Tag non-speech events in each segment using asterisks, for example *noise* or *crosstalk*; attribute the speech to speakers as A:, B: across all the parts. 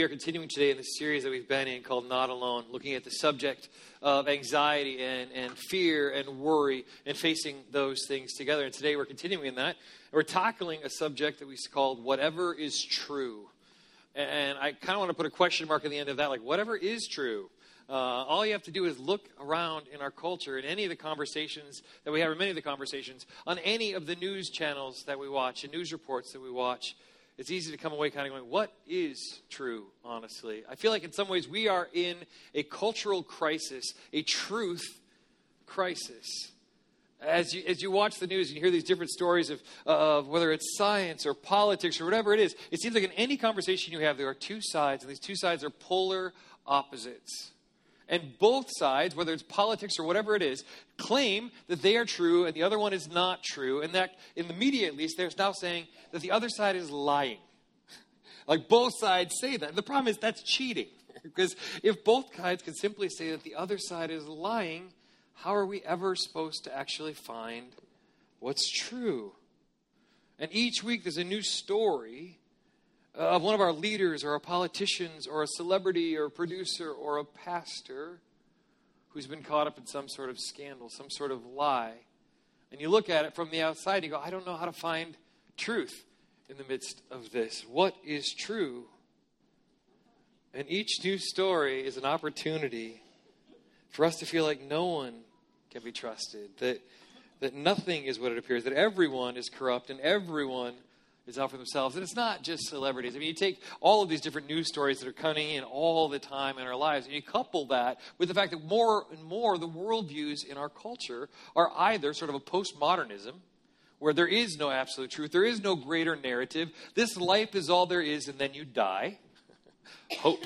A: we are continuing today in the series that we've been in called Not Alone, looking at the subject of anxiety and, and fear and worry and facing those things together. And today we're continuing in that. We're tackling a subject that we called Whatever is True. And I kind of want to put a question mark at the end of that, like, whatever is true. Uh, all you have to do is look around in our culture, in any of the conversations that we have, or many of the conversations, on any of the news channels that we watch and news reports that we watch it's easy to come away kind of going, what is true, honestly? I feel like in some ways we are in a cultural crisis, a truth crisis. As you, as you watch the news and you hear these different stories of, of whether it's science or politics or whatever it is, it seems like in any conversation you have, there are two sides, and these two sides are polar opposites. And both sides, whether it's politics or whatever it is, claim that they are true and the other one is not true. And that in the media, at least, they're now saying that the other side is lying. *laughs* like both sides say that. And the problem is that's cheating. because *laughs* if both sides could simply say that the other side is lying, how are we ever supposed to actually find what's true? And each week there's a new story uh, of one of our leaders or our politicians or a celebrity or a producer or a pastor who's been caught up in some sort of scandal, some sort of lie. And you look at it from the outside and you go, I don't know how to find truth in the midst of this. What is true? And each new story is an opportunity for us to feel like no one can be trusted, that, that nothing is what it appears, that everyone is corrupt and everyone is out for themselves. And it's not just celebrities. I mean, you take all of these different news stories that are coming in all the time in our lives, and you couple that with the fact that more and more the worldviews in our culture are either sort of a postmodernism, where there is no absolute truth, there is no greater narrative, this life is all there is, and then you die. *laughs* Hope.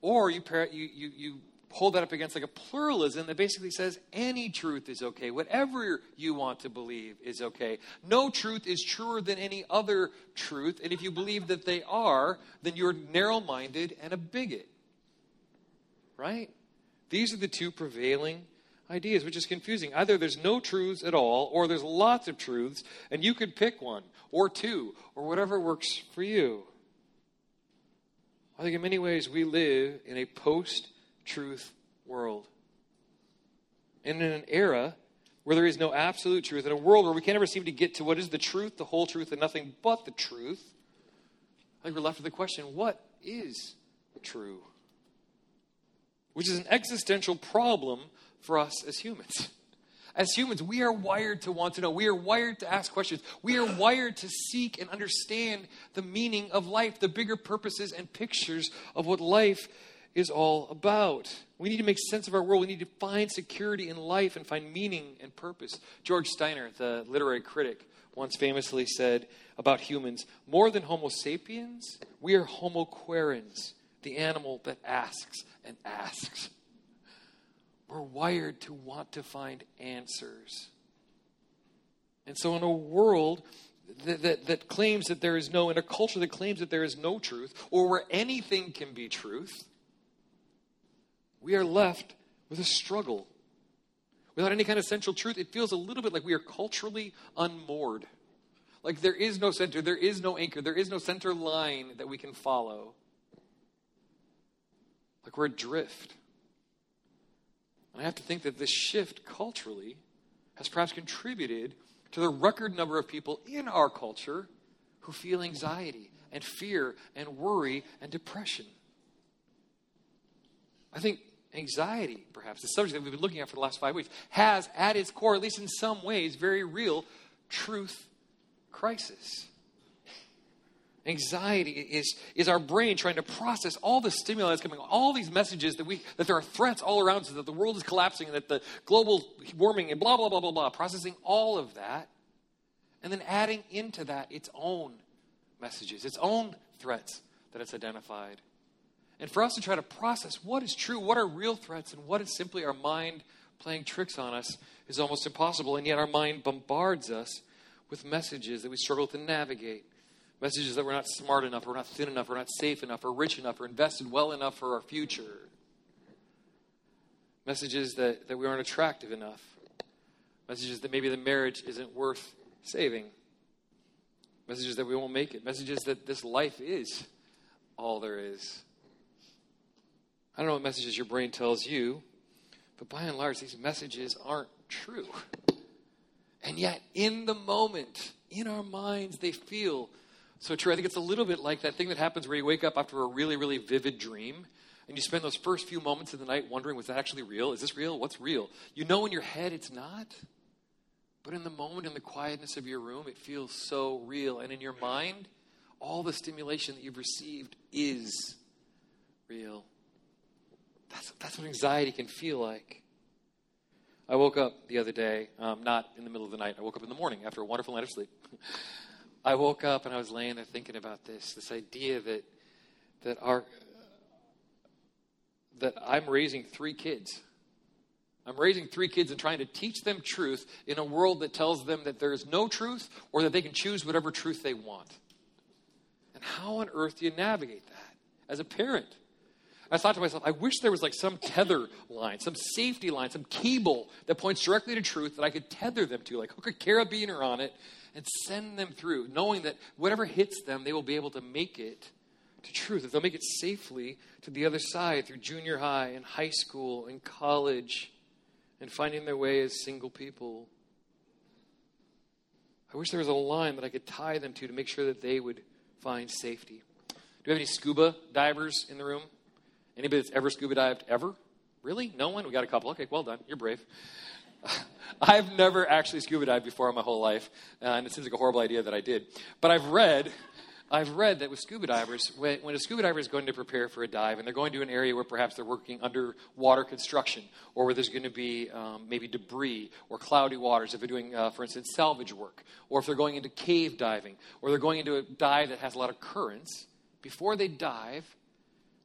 A: Or you, you, you, you hold that up against like a pluralism that basically says any truth is okay. Whatever you want to believe is okay. No truth is truer than any other truth. And if you believe that they are, then you're narrow minded and a bigot. Right? These are the two prevailing ideas, which is confusing. Either there's no truths at all, or there's lots of truths, and you could pick one or two or whatever works for you. I think in many ways we live in a post truth world. And in an era where there is no absolute truth, in a world where we can't ever seem to get to what is the truth, the whole truth, and nothing but the truth, I think we're left with the question what is true? Which is an existential problem for us as humans. *laughs* As humans, we are wired to want to know. We are wired to ask questions. We are wired to seek and understand the meaning of life, the bigger purposes and pictures of what life is all about. We need to make sense of our world. We need to find security in life and find meaning and purpose. George Steiner, the literary critic, once famously said about humans more than Homo sapiens, we are Homo quaerens, the animal that asks and asks. We're wired to want to find answers. And so, in a world that, that, that, claims that there is no, in a culture that claims that there is no truth, or where anything can be truth, we are left with a struggle. Without any kind of central truth, it feels a little bit like we are culturally unmoored. Like there is no center, there is no anchor, there is no center line that we can follow. Like we're adrift. And I have to think that this shift culturally has perhaps contributed to the record number of people in our culture who feel anxiety and fear and worry and depression. I think anxiety, perhaps, the subject that we've been looking at for the last five weeks, has at its core, at least in some ways, very real truth crisis. Anxiety is, is our brain trying to process all the stimuli that's coming, all these messages that, we, that there are threats all around us, that the world is collapsing, and that the global warming and blah, blah, blah, blah, blah, processing all of that, and then adding into that its own messages, its own threats that it's identified and for us to try to process what is true, what are real threats, and what is simply our mind playing tricks on us is almost impossible. And yet our mind bombards us with messages that we struggle to navigate messages that we're not smart enough, we're not thin enough, we're not safe enough, we're rich enough, we're invested well enough for our future. Messages that, that we aren't attractive enough. Messages that maybe the marriage isn't worth saving. Messages that we won't make it. Messages that this life is all there is. I don't know what messages your brain tells you, but by and large, these messages aren't true. And yet, in the moment, in our minds, they feel so true. I think it's a little bit like that thing that happens where you wake up after a really, really vivid dream and you spend those first few moments of the night wondering, was that actually real? Is this real? What's real? You know in your head it's not, but in the moment, in the quietness of your room, it feels so real. And in your mind, all the stimulation that you've received is real. That's, that's what anxiety can feel like. I woke up the other day, um, not in the middle of the night. I woke up in the morning after a wonderful night of sleep. *laughs* I woke up and I was laying there thinking about this this idea that that our that I'm raising three kids. I'm raising three kids and trying to teach them truth in a world that tells them that there is no truth or that they can choose whatever truth they want. And how on earth do you navigate that as a parent? I thought to myself, I wish there was like some tether line, some safety line, some cable that points directly to truth that I could tether them to, like hook a carabiner on it and send them through, knowing that whatever hits them, they will be able to make it to truth. If they'll make it safely to the other side through junior high and high school and college and finding their way as single people. I wish there was a line that I could tie them to to make sure that they would find safety. Do we have any scuba divers in the room? Anybody that's ever scuba dived ever? Really? No one? We got a couple. Okay, well done. You're brave. *laughs* I've never actually scuba dived before in my whole life, uh, and it seems like a horrible idea that I did. But I've read, I've read that with scuba divers, when, a scuba diver is going to prepare for a dive, and they're going to an area where perhaps they're working underwater construction, or where there's going to be um, maybe debris or cloudy waters, if they're doing, uh, for instance, salvage work, or if they're going into cave diving, or they're going into a dive that has a lot of currents, before they dive,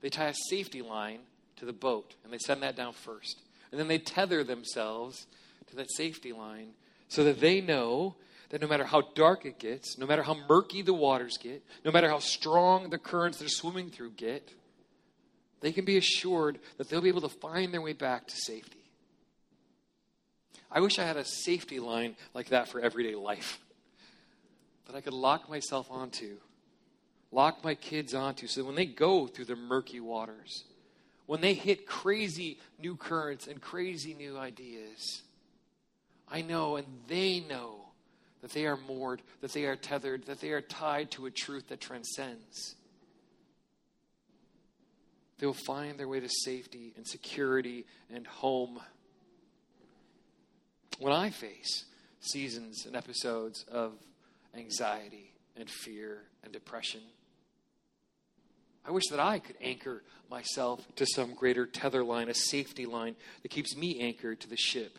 A: they tie a safety line to the boat and they send that down first. And then they tether themselves to that safety line so that they know that no matter how dark it gets, no matter how murky the waters get, no matter how strong the currents they're swimming through get, they can be assured that they'll be able to find their way back to safety. I wish I had a safety line like that for everyday life that I could lock myself onto lock my kids onto so that when they go through the murky waters, when they hit crazy new currents and crazy new ideas, I know and they know that they are moored, that they are tethered, that they are tied to a truth that transcends. They'll find their way to safety and security and home. When I face seasons and episodes of anxiety and fear and depression, I wish that I could anchor myself to some greater tether line, a safety line that keeps me anchored to the ship,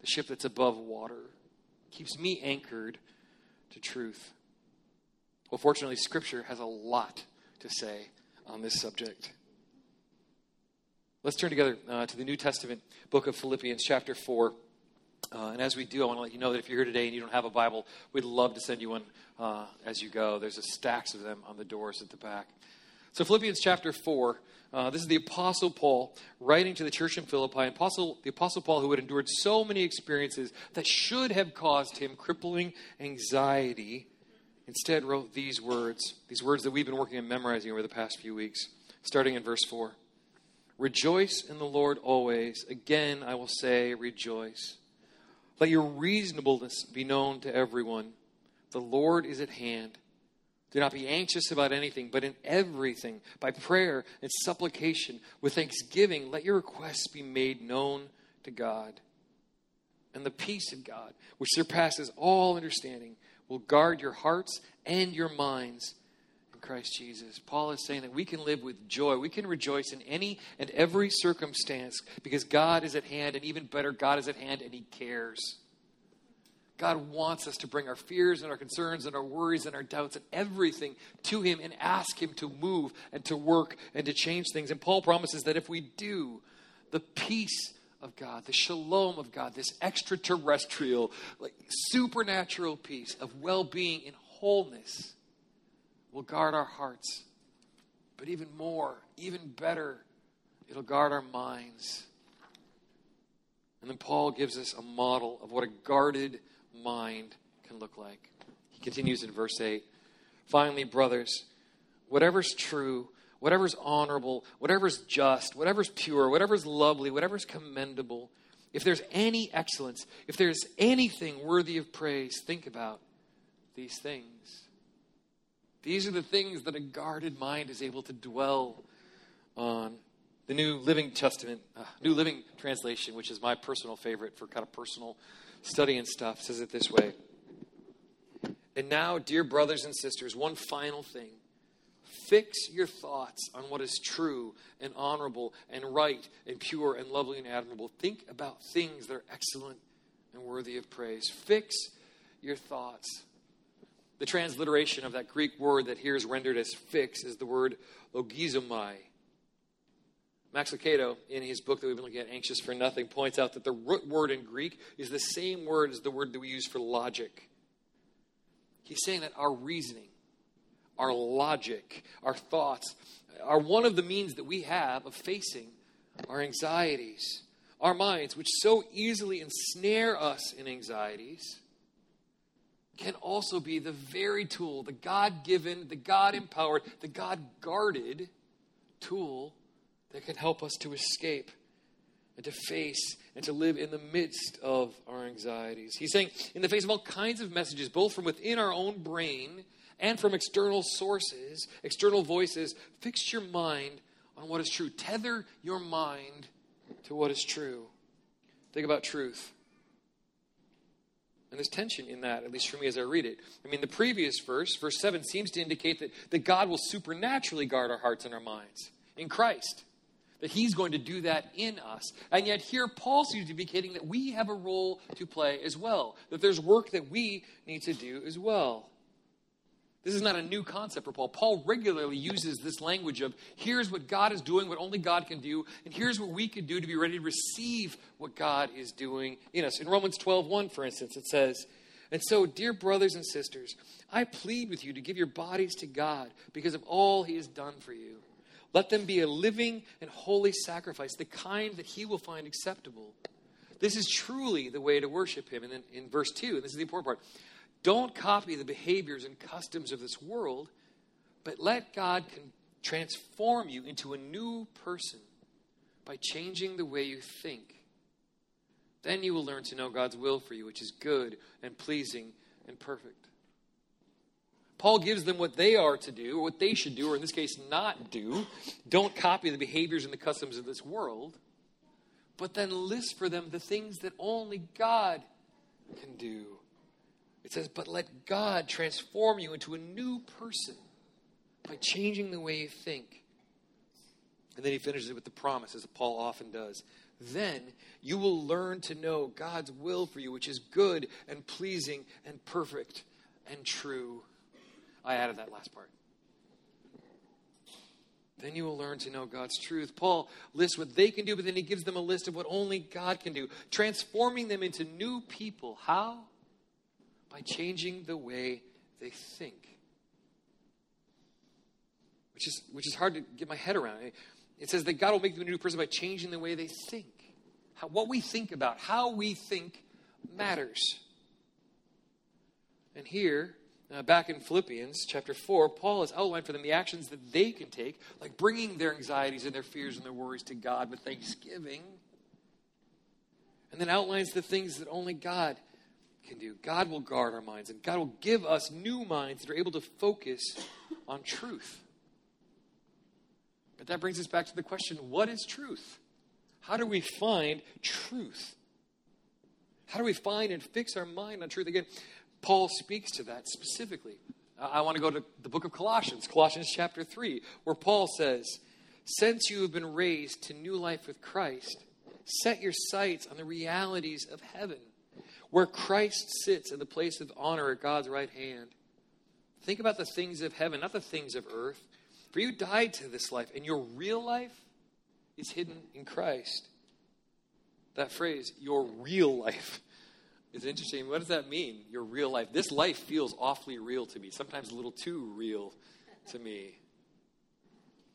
A: the ship that's above water, keeps me anchored to truth. Well, fortunately, Scripture has a lot to say on this subject. Let's turn together uh, to the New Testament book of Philippians, chapter 4. Uh, and as we do, I want to let you know that if you're here today and you don't have a Bible, we'd love to send you one uh, as you go. There's a stacks of them on the doors at the back. So, Philippians chapter 4, uh, this is the Apostle Paul writing to the church in Philippi. Apostle, the Apostle Paul, who had endured so many experiences that should have caused him crippling anxiety, instead wrote these words, these words that we've been working on memorizing over the past few weeks, starting in verse 4. Rejoice in the Lord always. Again, I will say, rejoice. Let your reasonableness be known to everyone. The Lord is at hand. Do not be anxious about anything, but in everything, by prayer and supplication, with thanksgiving, let your requests be made known to God. And the peace of God, which surpasses all understanding, will guard your hearts and your minds in Christ Jesus. Paul is saying that we can live with joy. We can rejoice in any and every circumstance because God is at hand, and even better, God is at hand and He cares. God wants us to bring our fears and our concerns and our worries and our doubts and everything to Him and ask Him to move and to work and to change things. And Paul promises that if we do, the peace of God, the shalom of God, this extraterrestrial, like supernatural peace of well being and wholeness will guard our hearts. But even more, even better, it'll guard our minds. And then Paul gives us a model of what a guarded mind can look like. He continues in verse 8 Finally, brothers, whatever's true, whatever's honorable, whatever's just, whatever's pure, whatever's lovely, whatever's commendable, if there's any excellence, if there's anything worthy of praise, think about these things. These are the things that a guarded mind is able to dwell on. The New Living Testament, uh, New Living Translation, which is my personal favorite for kind of personal studying stuff says it this way. And now, dear brothers and sisters, one final thing. Fix your thoughts on what is true and honorable and right and pure and lovely and admirable. Think about things that are excellent and worthy of praise. Fix your thoughts. The transliteration of that Greek word that here is rendered as fix is the word logizomai. Max Lucado, in his book that we've been looking at, Anxious for Nothing, points out that the root word in Greek is the same word as the word that we use for logic. He's saying that our reasoning, our logic, our thoughts are one of the means that we have of facing our anxieties. Our minds, which so easily ensnare us in anxieties, can also be the very tool, the God given, the God empowered, the God guarded tool that can help us to escape and to face and to live in the midst of our anxieties. He's saying, in the face of all kinds of messages, both from within our own brain and from external sources, external voices, fix your mind on what is true. Tether your mind to what is true. Think about truth. And there's tension in that, at least for me as I read it. I mean, the previous verse, verse 7, seems to indicate that, that God will supernaturally guard our hearts and our minds in Christ that he's going to do that in us. And yet, here Paul seems to be indicating that we have a role to play as well, that there's work that we need to do as well. This is not a new concept for Paul. Paul regularly uses this language of here's what God is doing, what only God can do, and here's what we can do to be ready to receive what God is doing in us. In Romans 12:1, for instance, it says, and so, dear brothers and sisters, I plead with you to give your bodies to God because of all he has done for you. Let them be a living and holy sacrifice, the kind that he will find acceptable. This is truly the way to worship him. And then in verse 2, and this is the important part don't copy the behaviors and customs of this world, but let God transform you into a new person by changing the way you think. Then you will learn to know God's will for you, which is good and pleasing and perfect. Paul gives them what they are to do, or what they should do, or in this case, not do. Don't copy the behaviors and the customs of this world, but then list for them the things that only God can do. It says, But let God transform you into a new person by changing the way you think. And then he finishes it with the promise, as Paul often does. Then you will learn to know God's will for you, which is good and pleasing and perfect and true. I added that last part. Then you will learn to know God's truth. Paul lists what they can do, but then he gives them a list of what only God can do, transforming them into new people. How? By changing the way they think. Which is, which is hard to get my head around. It says that God will make them a new person by changing the way they think. How, what we think about, how we think matters. And here, uh, back in Philippians chapter 4, Paul has outlined for them the actions that they can take, like bringing their anxieties and their fears and their worries to God with thanksgiving, and then outlines the things that only God can do. God will guard our minds, and God will give us new minds that are able to focus on truth. But that brings us back to the question what is truth? How do we find truth? How do we find and fix our mind on truth? Again, Paul speaks to that specifically. I want to go to the book of Colossians, Colossians chapter 3, where Paul says, Since you have been raised to new life with Christ, set your sights on the realities of heaven, where Christ sits in the place of honor at God's right hand. Think about the things of heaven, not the things of earth. For you died to this life, and your real life is hidden in Christ. That phrase, your real life, is interesting. What does that mean? Your real life. This life feels awfully real to me, sometimes a little too real to me.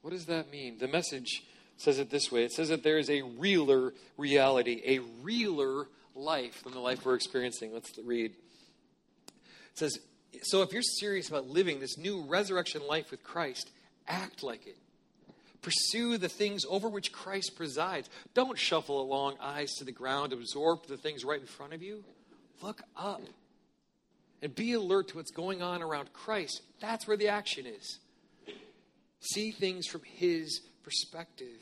A: What does that mean? The message says it this way it says that there is a realer reality, a realer life than the life we're experiencing. Let's read. It says, So if you're serious about living this new resurrection life with Christ, act like it. Pursue the things over which Christ presides. Don't shuffle along, eyes to the ground, absorb the things right in front of you. Look up and be alert to what's going on around Christ. That's where the action is. See things from His perspective.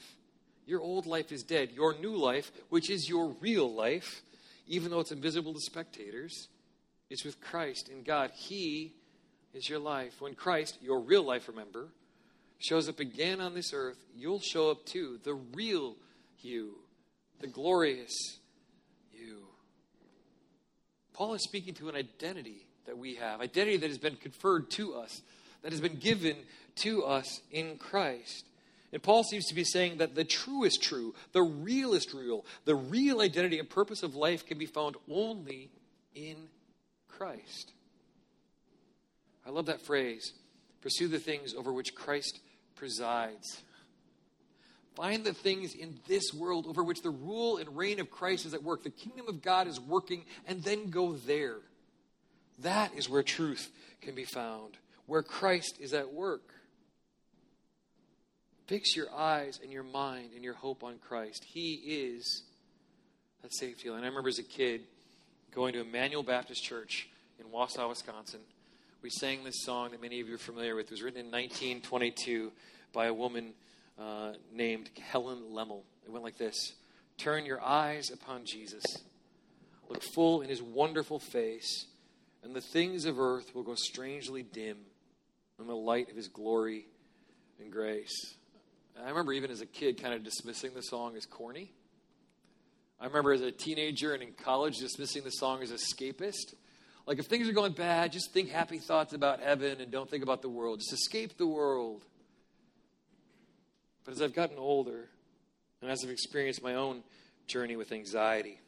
A: Your old life is dead. Your new life, which is your real life, even though it's invisible to spectators, is with Christ and God. He is your life. When Christ, your real life, remember, shows up again on this earth, you'll show up too, the real you, the glorious, Paul is speaking to an identity that we have, identity that has been conferred to us, that has been given to us in Christ. And Paul seems to be saying that the truest true, the realest real, the real identity and purpose of life can be found only in Christ. I love that phrase pursue the things over which Christ presides. Find the things in this world over which the rule and reign of Christ is at work. The kingdom of God is working, and then go there. That is where truth can be found, where Christ is at work. Fix your eyes and your mind and your hope on Christ. He is that safety line. I remember as a kid going to Emmanuel Baptist Church in Wausau, Wisconsin. We sang this song that many of you are familiar with. It was written in 1922 by a woman uh, named Helen Lemmel. It went like this Turn your eyes upon Jesus, look full in his wonderful face, and the things of earth will go strangely dim in the light of his glory and grace. I remember even as a kid kind of dismissing the song as corny. I remember as a teenager and in college dismissing the song as escapist. Like, if things are going bad, just think happy thoughts about heaven and don't think about the world. Just escape the world. But as I've gotten older, and as I've experienced my own journey with anxiety,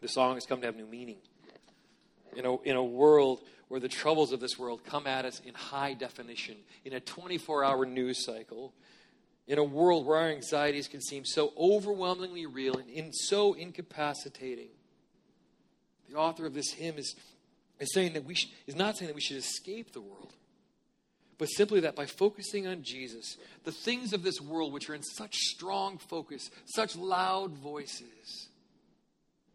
A: the song has come to have new meaning. In a, in a world where the troubles of this world come at us in high definition, in a 24 hour news cycle, in a world where our anxieties can seem so overwhelmingly real and in, so incapacitating, the author of this hymn is, is, saying that we sh- is not saying that we should escape the world, but simply that by focusing on Jesus, the things of this world, which are in such strong focus, such loud voices,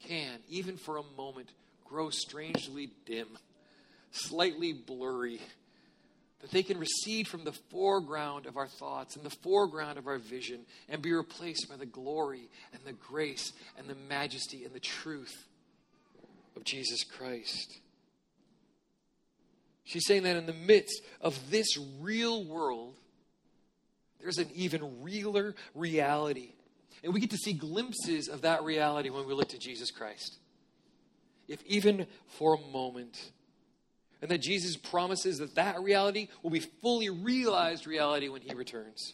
A: can, even for a moment, grow strangely dim, slightly blurry, that they can recede from the foreground of our thoughts and the foreground of our vision and be replaced by the glory and the grace and the majesty and the truth of Jesus Christ. She's saying that in the midst of this real world, there's an even realer reality. And we get to see glimpses of that reality when we look to Jesus Christ. If even for a moment, and that Jesus promises that that reality will be fully realized reality when he returns.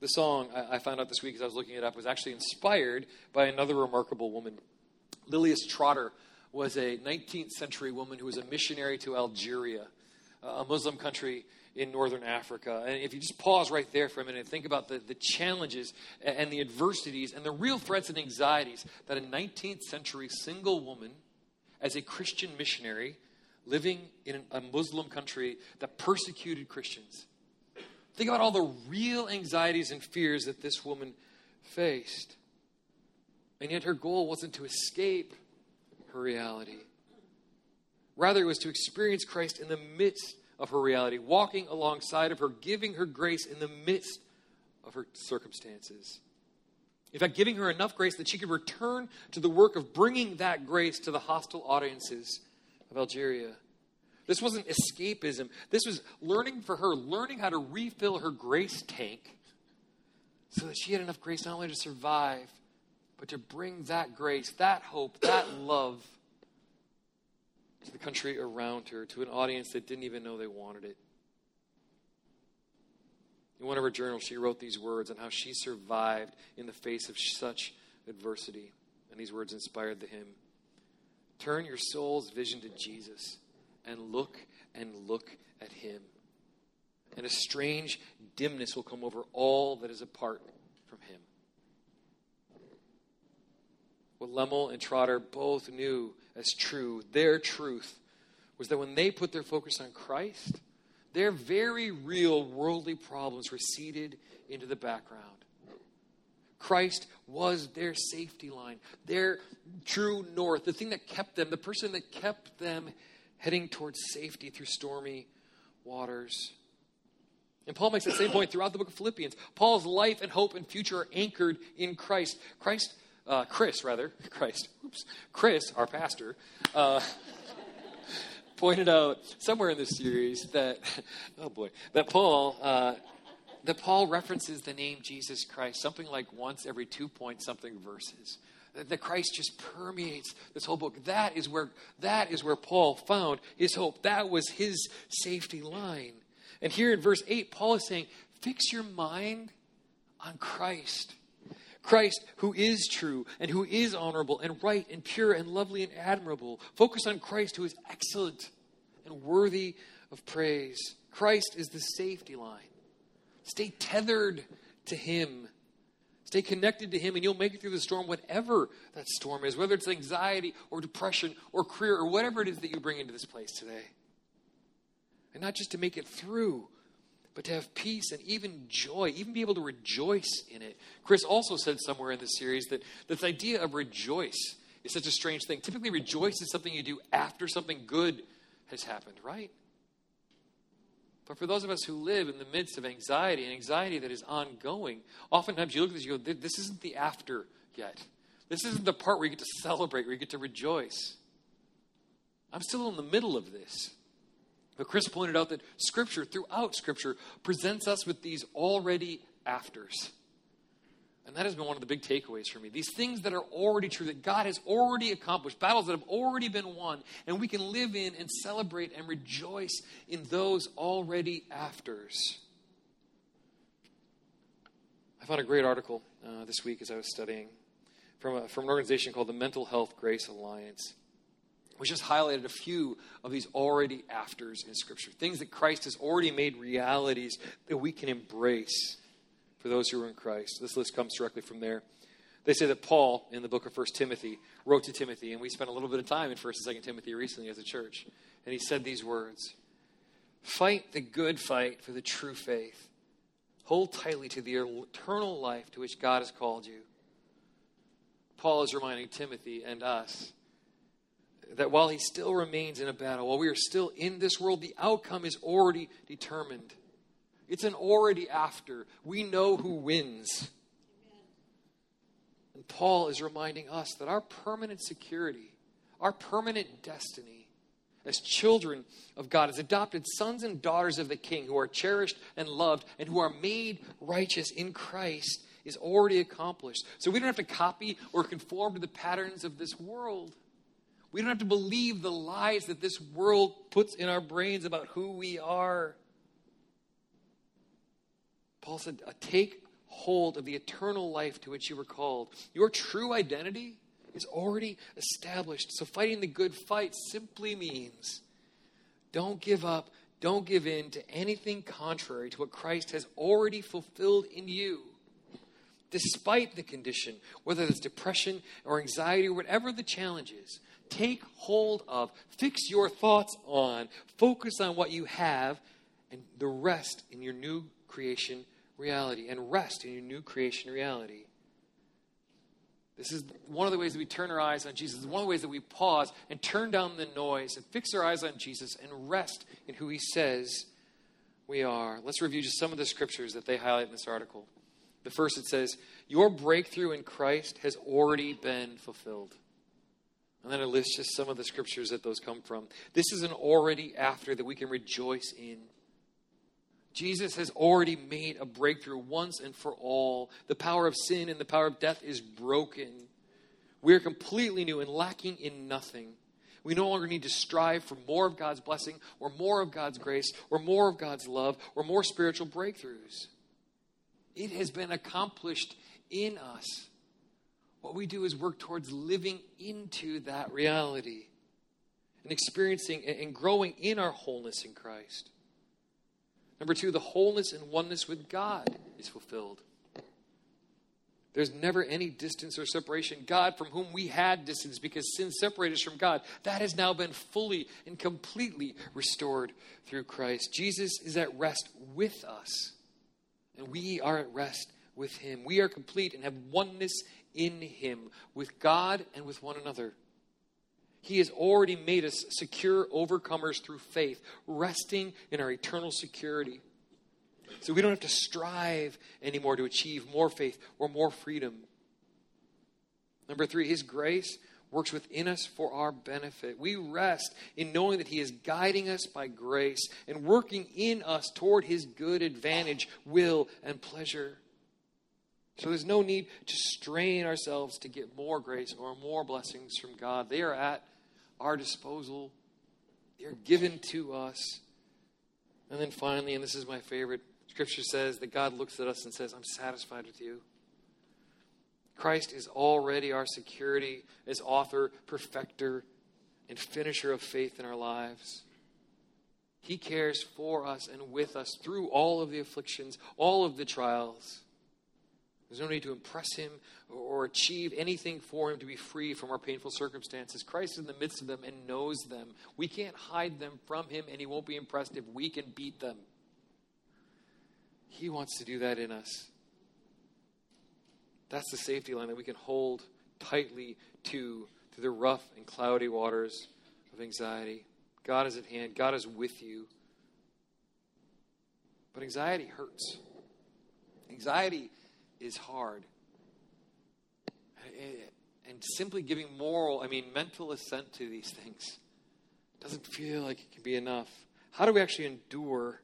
A: The song I found out this week as I was looking it up was actually inspired by another remarkable woman, Lilias Trotter, was a 19th century woman who was a missionary to Algeria, a Muslim country in northern Africa. And if you just pause right there for a minute and think about the, the challenges and the adversities and the real threats and anxieties that a 19th century single woman, as a Christian missionary, living in a Muslim country that persecuted Christians, think about all the real anxieties and fears that this woman faced. And yet her goal wasn't to escape her reality. Rather, it was to experience Christ in the midst of her reality, walking alongside of her, giving her grace in the midst of her circumstances. In fact, giving her enough grace that she could return to the work of bringing that grace to the hostile audiences of Algeria. This wasn't escapism. This was learning for her, learning how to refill her grace tank so that she had enough grace not only to survive, but to bring that grace, that hope, that love to the country around her, to an audience that didn't even know they wanted it. In one of her journals, she wrote these words on how she survived in the face of such adversity. And these words inspired the hymn Turn your soul's vision to Jesus and look and look at him. And a strange dimness will come over all that is apart what Lemmel and Trotter both knew as true, their truth, was that when they put their focus on Christ, their very real worldly problems receded into the background. Christ was their safety line, their true north, the thing that kept them, the person that kept them heading towards safety through stormy waters. And Paul makes that same point throughout the book of Philippians. Paul's life and hope and future are anchored in Christ. Christ uh, Chris, rather, *laughs* Christ, oops, Chris, our pastor, uh, *laughs* pointed out somewhere in this series that, *laughs* oh boy, that Paul, uh, that Paul references the name Jesus Christ something like once every two point something verses. That Christ just permeates this whole book. That is where that is where Paul found his hope. That was his safety line. And here in verse 8, Paul is saying, fix your mind on Christ. Christ, who is true and who is honorable and right and pure and lovely and admirable. Focus on Christ, who is excellent and worthy of praise. Christ is the safety line. Stay tethered to Him. Stay connected to Him, and you'll make it through the storm, whatever that storm is, whether it's anxiety or depression or career or whatever it is that you bring into this place today. And not just to make it through, but to have peace and even joy, even be able to rejoice in it. Chris also said somewhere in the series that this idea of rejoice is such a strange thing. Typically, rejoice is something you do after something good has happened, right? But for those of us who live in the midst of anxiety, and anxiety that is ongoing, oftentimes you look at this you go, this isn't the after yet. This isn't the part where you get to celebrate, where you get to rejoice. I'm still in the middle of this. But Chris pointed out that Scripture, throughout Scripture, presents us with these already afters. And that has been one of the big takeaways for me. These things that are already true, that God has already accomplished, battles that have already been won, and we can live in and celebrate and rejoice in those already afters. I found a great article uh, this week as I was studying from, a, from an organization called the Mental Health Grace Alliance we just highlighted a few of these already afters in Scripture, things that Christ has already made realities that we can embrace for those who are in Christ. This list comes directly from there. They say that Paul, in the book of 1 Timothy, wrote to Timothy, and we spent a little bit of time in 1 and 2 Timothy recently as a church, and he said these words Fight the good fight for the true faith. Hold tightly to the eternal life to which God has called you. Paul is reminding Timothy and us that while he still remains in a battle, while we are still in this world, the outcome is already determined. It's an already after. We know who wins. And Paul is reminding us that our permanent security, our permanent destiny as children of God, as adopted sons and daughters of the King who are cherished and loved and who are made righteous in Christ, is already accomplished. So we don't have to copy or conform to the patterns of this world. We don't have to believe the lies that this world puts in our brains about who we are. Paul said, uh, Take hold of the eternal life to which you were called. Your true identity is already established. So, fighting the good fight simply means don't give up, don't give in to anything contrary to what Christ has already fulfilled in you. Despite the condition, whether it's depression or anxiety or whatever the challenge is, take hold of, fix your thoughts on, focus on what you have, and the rest in your new creation reality, and rest in your new creation reality. This is one of the ways that we turn our eyes on Jesus. one of the ways that we pause and turn down the noise and fix our eyes on Jesus and rest in who he says we are. Let's review just some of the scriptures that they highlight in this article. The first it says, Your breakthrough in Christ has already been fulfilled. And then I list just some of the scriptures that those come from. This is an already after that we can rejoice in. Jesus has already made a breakthrough once and for all. The power of sin and the power of death is broken. We are completely new and lacking in nothing. We no longer need to strive for more of God's blessing or more of God's grace or more of God's love or more spiritual breakthroughs. It has been accomplished in us what we do is work towards living into that reality and experiencing and growing in our wholeness in Christ. Number two, the wholeness and oneness with God is fulfilled. There's never any distance or separation. God, from whom we had distance because sin separated us from God, that has now been fully and completely restored through Christ. Jesus is at rest with us, and we are at rest with Him. We are complete and have oneness in Him, with God and with one another. He has already made us secure overcomers through faith, resting in our eternal security. So we don't have to strive anymore to achieve more faith or more freedom. Number three, His grace works within us for our benefit. We rest in knowing that He is guiding us by grace and working in us toward His good advantage, will, and pleasure. So there's no need to strain ourselves to get more grace or more blessings from God. They are at our disposal, they're given to us. And then finally, and this is my favorite, Scripture says that God looks at us and says, I'm satisfied with you. Christ is already our security as author, perfecter, and finisher of faith in our lives. He cares for us and with us through all of the afflictions, all of the trials. There's no need to impress him or achieve anything for him to be free from our painful circumstances. Christ is in the midst of them and knows them. We can't hide them from him, and he won't be impressed if we can beat them. He wants to do that in us. That's the safety line that we can hold tightly to through the rough and cloudy waters of anxiety. God is at hand, God is with you. But anxiety hurts. Anxiety is hard. Eh, and simply giving moral, I mean, mental assent to these things doesn't feel like it can be enough. How do we actually endure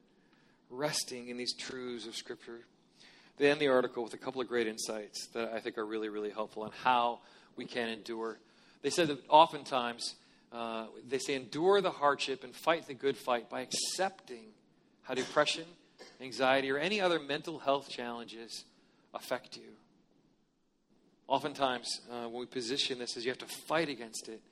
A: resting in these truths of Scripture? They end the article with a couple of great insights that I think are really, really helpful on how we can endure. They said that oftentimes uh, they say, endure the hardship and fight the good fight by accepting how depression, anxiety, or any other mental health challenges affect you. Oftentimes, uh, when we position this, is you have to fight against it.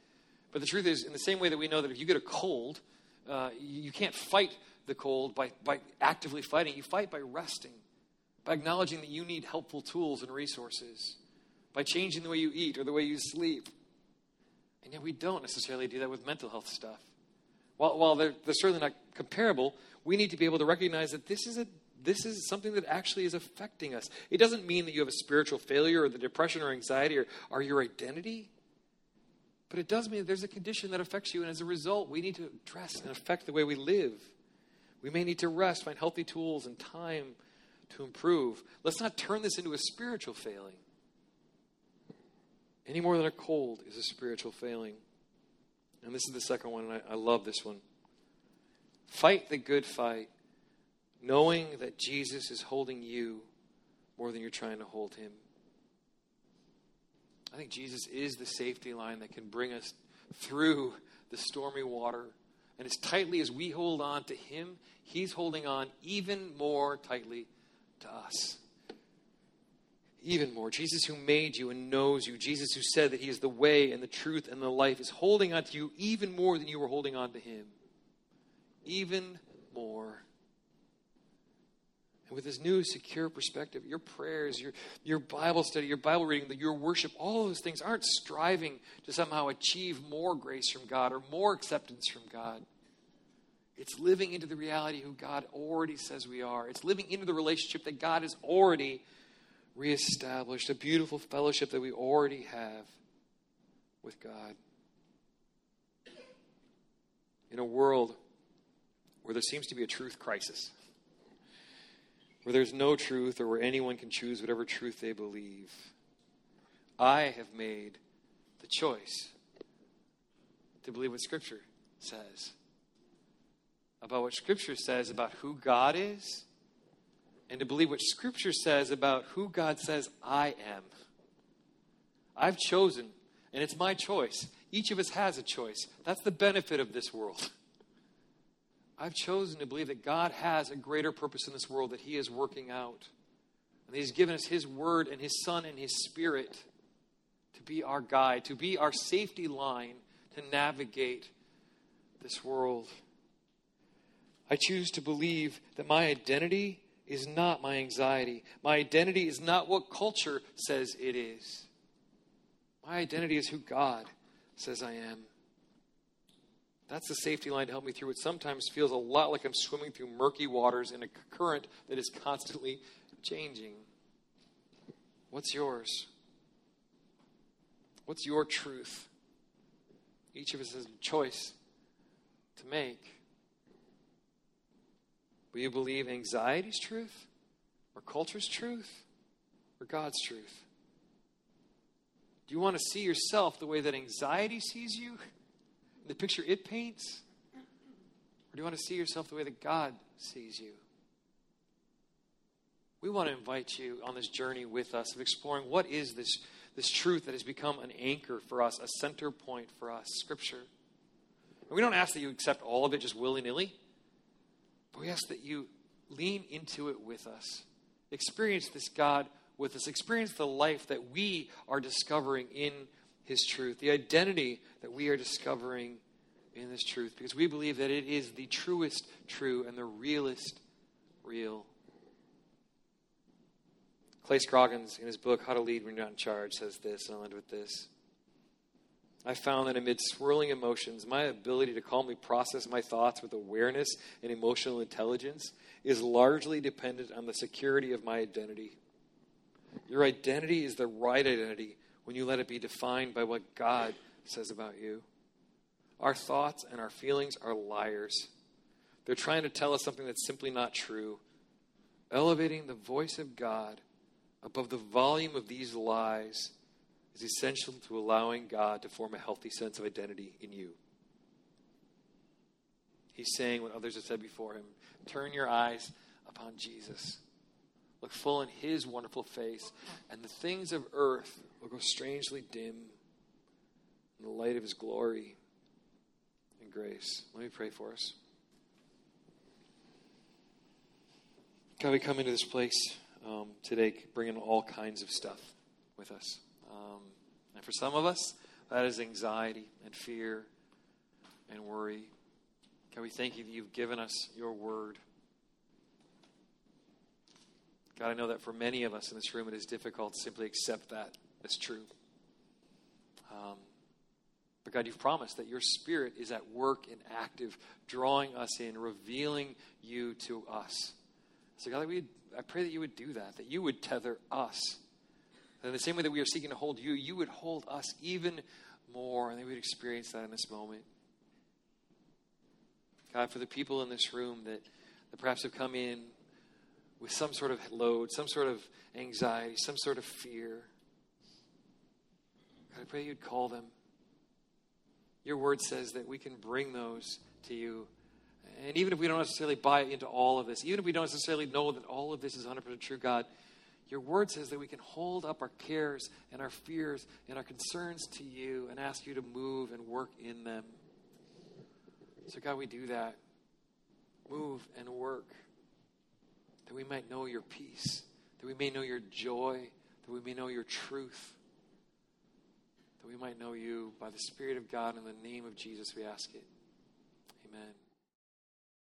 A: But the truth is, in the same way that we know that if you get a cold, uh, you can't fight the cold by, by actively fighting. You fight by resting, by acknowledging that you need helpful tools and resources, by changing the way you eat or the way you sleep. And yet, we don't necessarily do that with mental health stuff. While, while they're, they're certainly not comparable, we need to be able to recognize that this is a this is something that actually is affecting us. It doesn't mean that you have a spiritual failure or the depression or anxiety or, or your identity, but it does mean that there's a condition that affects you, and as a result, we need to address and affect the way we live. We may need to rest, find healthy tools and time to improve. Let's not turn this into a spiritual failing any more than a cold is a spiritual failing. And this is the second one, and I, I love this one. Fight the good fight knowing that Jesus is holding you more than you're trying to hold him. I think Jesus is the safety line that can bring us through the stormy water. And as tightly as we hold on to him, he's holding on even more tightly to us. Even more. Jesus, who made you and knows you, Jesus, who said that he is the way and the truth and the life, is holding on to you even more than you were holding on to him. Even more with this new secure perspective, your prayers, your, your Bible study, your Bible reading, your worship, all those things aren't striving to somehow achieve more grace from God or more acceptance from God. It's living into the reality who God already says we are. It's living into the relationship that God has already reestablished, a beautiful fellowship that we already have with God. In a world where there seems to be a truth crisis, where there's no truth or where anyone can choose whatever truth they believe. I have made the choice to believe what Scripture says about what Scripture says about who God is and to believe what Scripture says about who God says I am. I've chosen, and it's my choice. Each of us has a choice. That's the benefit of this world. I've chosen to believe that God has a greater purpose in this world that He is working out. And He's given us His Word and His Son and His Spirit to be our guide, to be our safety line to navigate this world. I choose to believe that my identity is not my anxiety. My identity is not what culture says it is. My identity is who God says I am. That's the safety line to help me through it. sometimes feels a lot like I'm swimming through murky waters in a current that is constantly changing. What's yours? What's your truth? Each of us has a choice to make. Will you believe anxiety's truth, or culture's truth, or God's truth? Do you want to see yourself the way that anxiety sees you? the picture it paints? Or do you want to see yourself the way that God sees you? We want to invite you on this journey with us of exploring what is this, this truth that has become an anchor for us, a center point for us, Scripture. And we don't ask that you accept all of it just willy nilly, but we ask that you lean into it with us. Experience this God with us. Experience the life that we are discovering in his truth, the identity that we are discovering in this truth, because we believe that it is the truest true and the realest real. Clay Scroggins, in his book, How to Lead When You're Not in Charge, says this, and I'll end with this. I found that amid swirling emotions, my ability to calmly process my thoughts with awareness and emotional intelligence is largely dependent on the security of my identity. Your identity is the right identity when you let it be defined by what God says about you. Our thoughts and our feelings are liars. They're trying to tell us something that's simply not true. Elevating the voice of God above the volume of these lies is essential to allowing God to form a healthy sense of identity in you. He's saying what others have said before him turn your eyes upon Jesus. Look full in his wonderful face, and the things of earth will grow strangely dim in the light of his glory and grace. Let me pray for us. God, we come into this place um, today bringing all kinds of stuff with us. Um, and for some of us, that is anxiety and fear and worry. God, we thank you that you've given us your word. God, I know that for many of us in this room, it is difficult to simply accept that that's true. Um, but God, you've promised that your Spirit is at work and active, drawing us in, revealing you to us. So, God, we, I pray that you would do that, that you would tether us. And in the same way that we are seeking to hold you, you would hold us even more, and we would experience that in this moment. God, for the people in this room that, that perhaps have come in with some sort of load, some sort of anxiety, some sort of fear. God, I pray you'd call them. Your word says that we can bring those to you. And even if we don't necessarily buy into all of this, even if we don't necessarily know that all of this is 100% true, God, your word says that we can hold up our cares and our fears and our concerns to you and ask you to move and work in them. So, God, we do that. Move and work that we might know your peace, that we may know your joy, that we may know your truth that we might know you by the Spirit of God. In the name of Jesus, we ask it. Amen.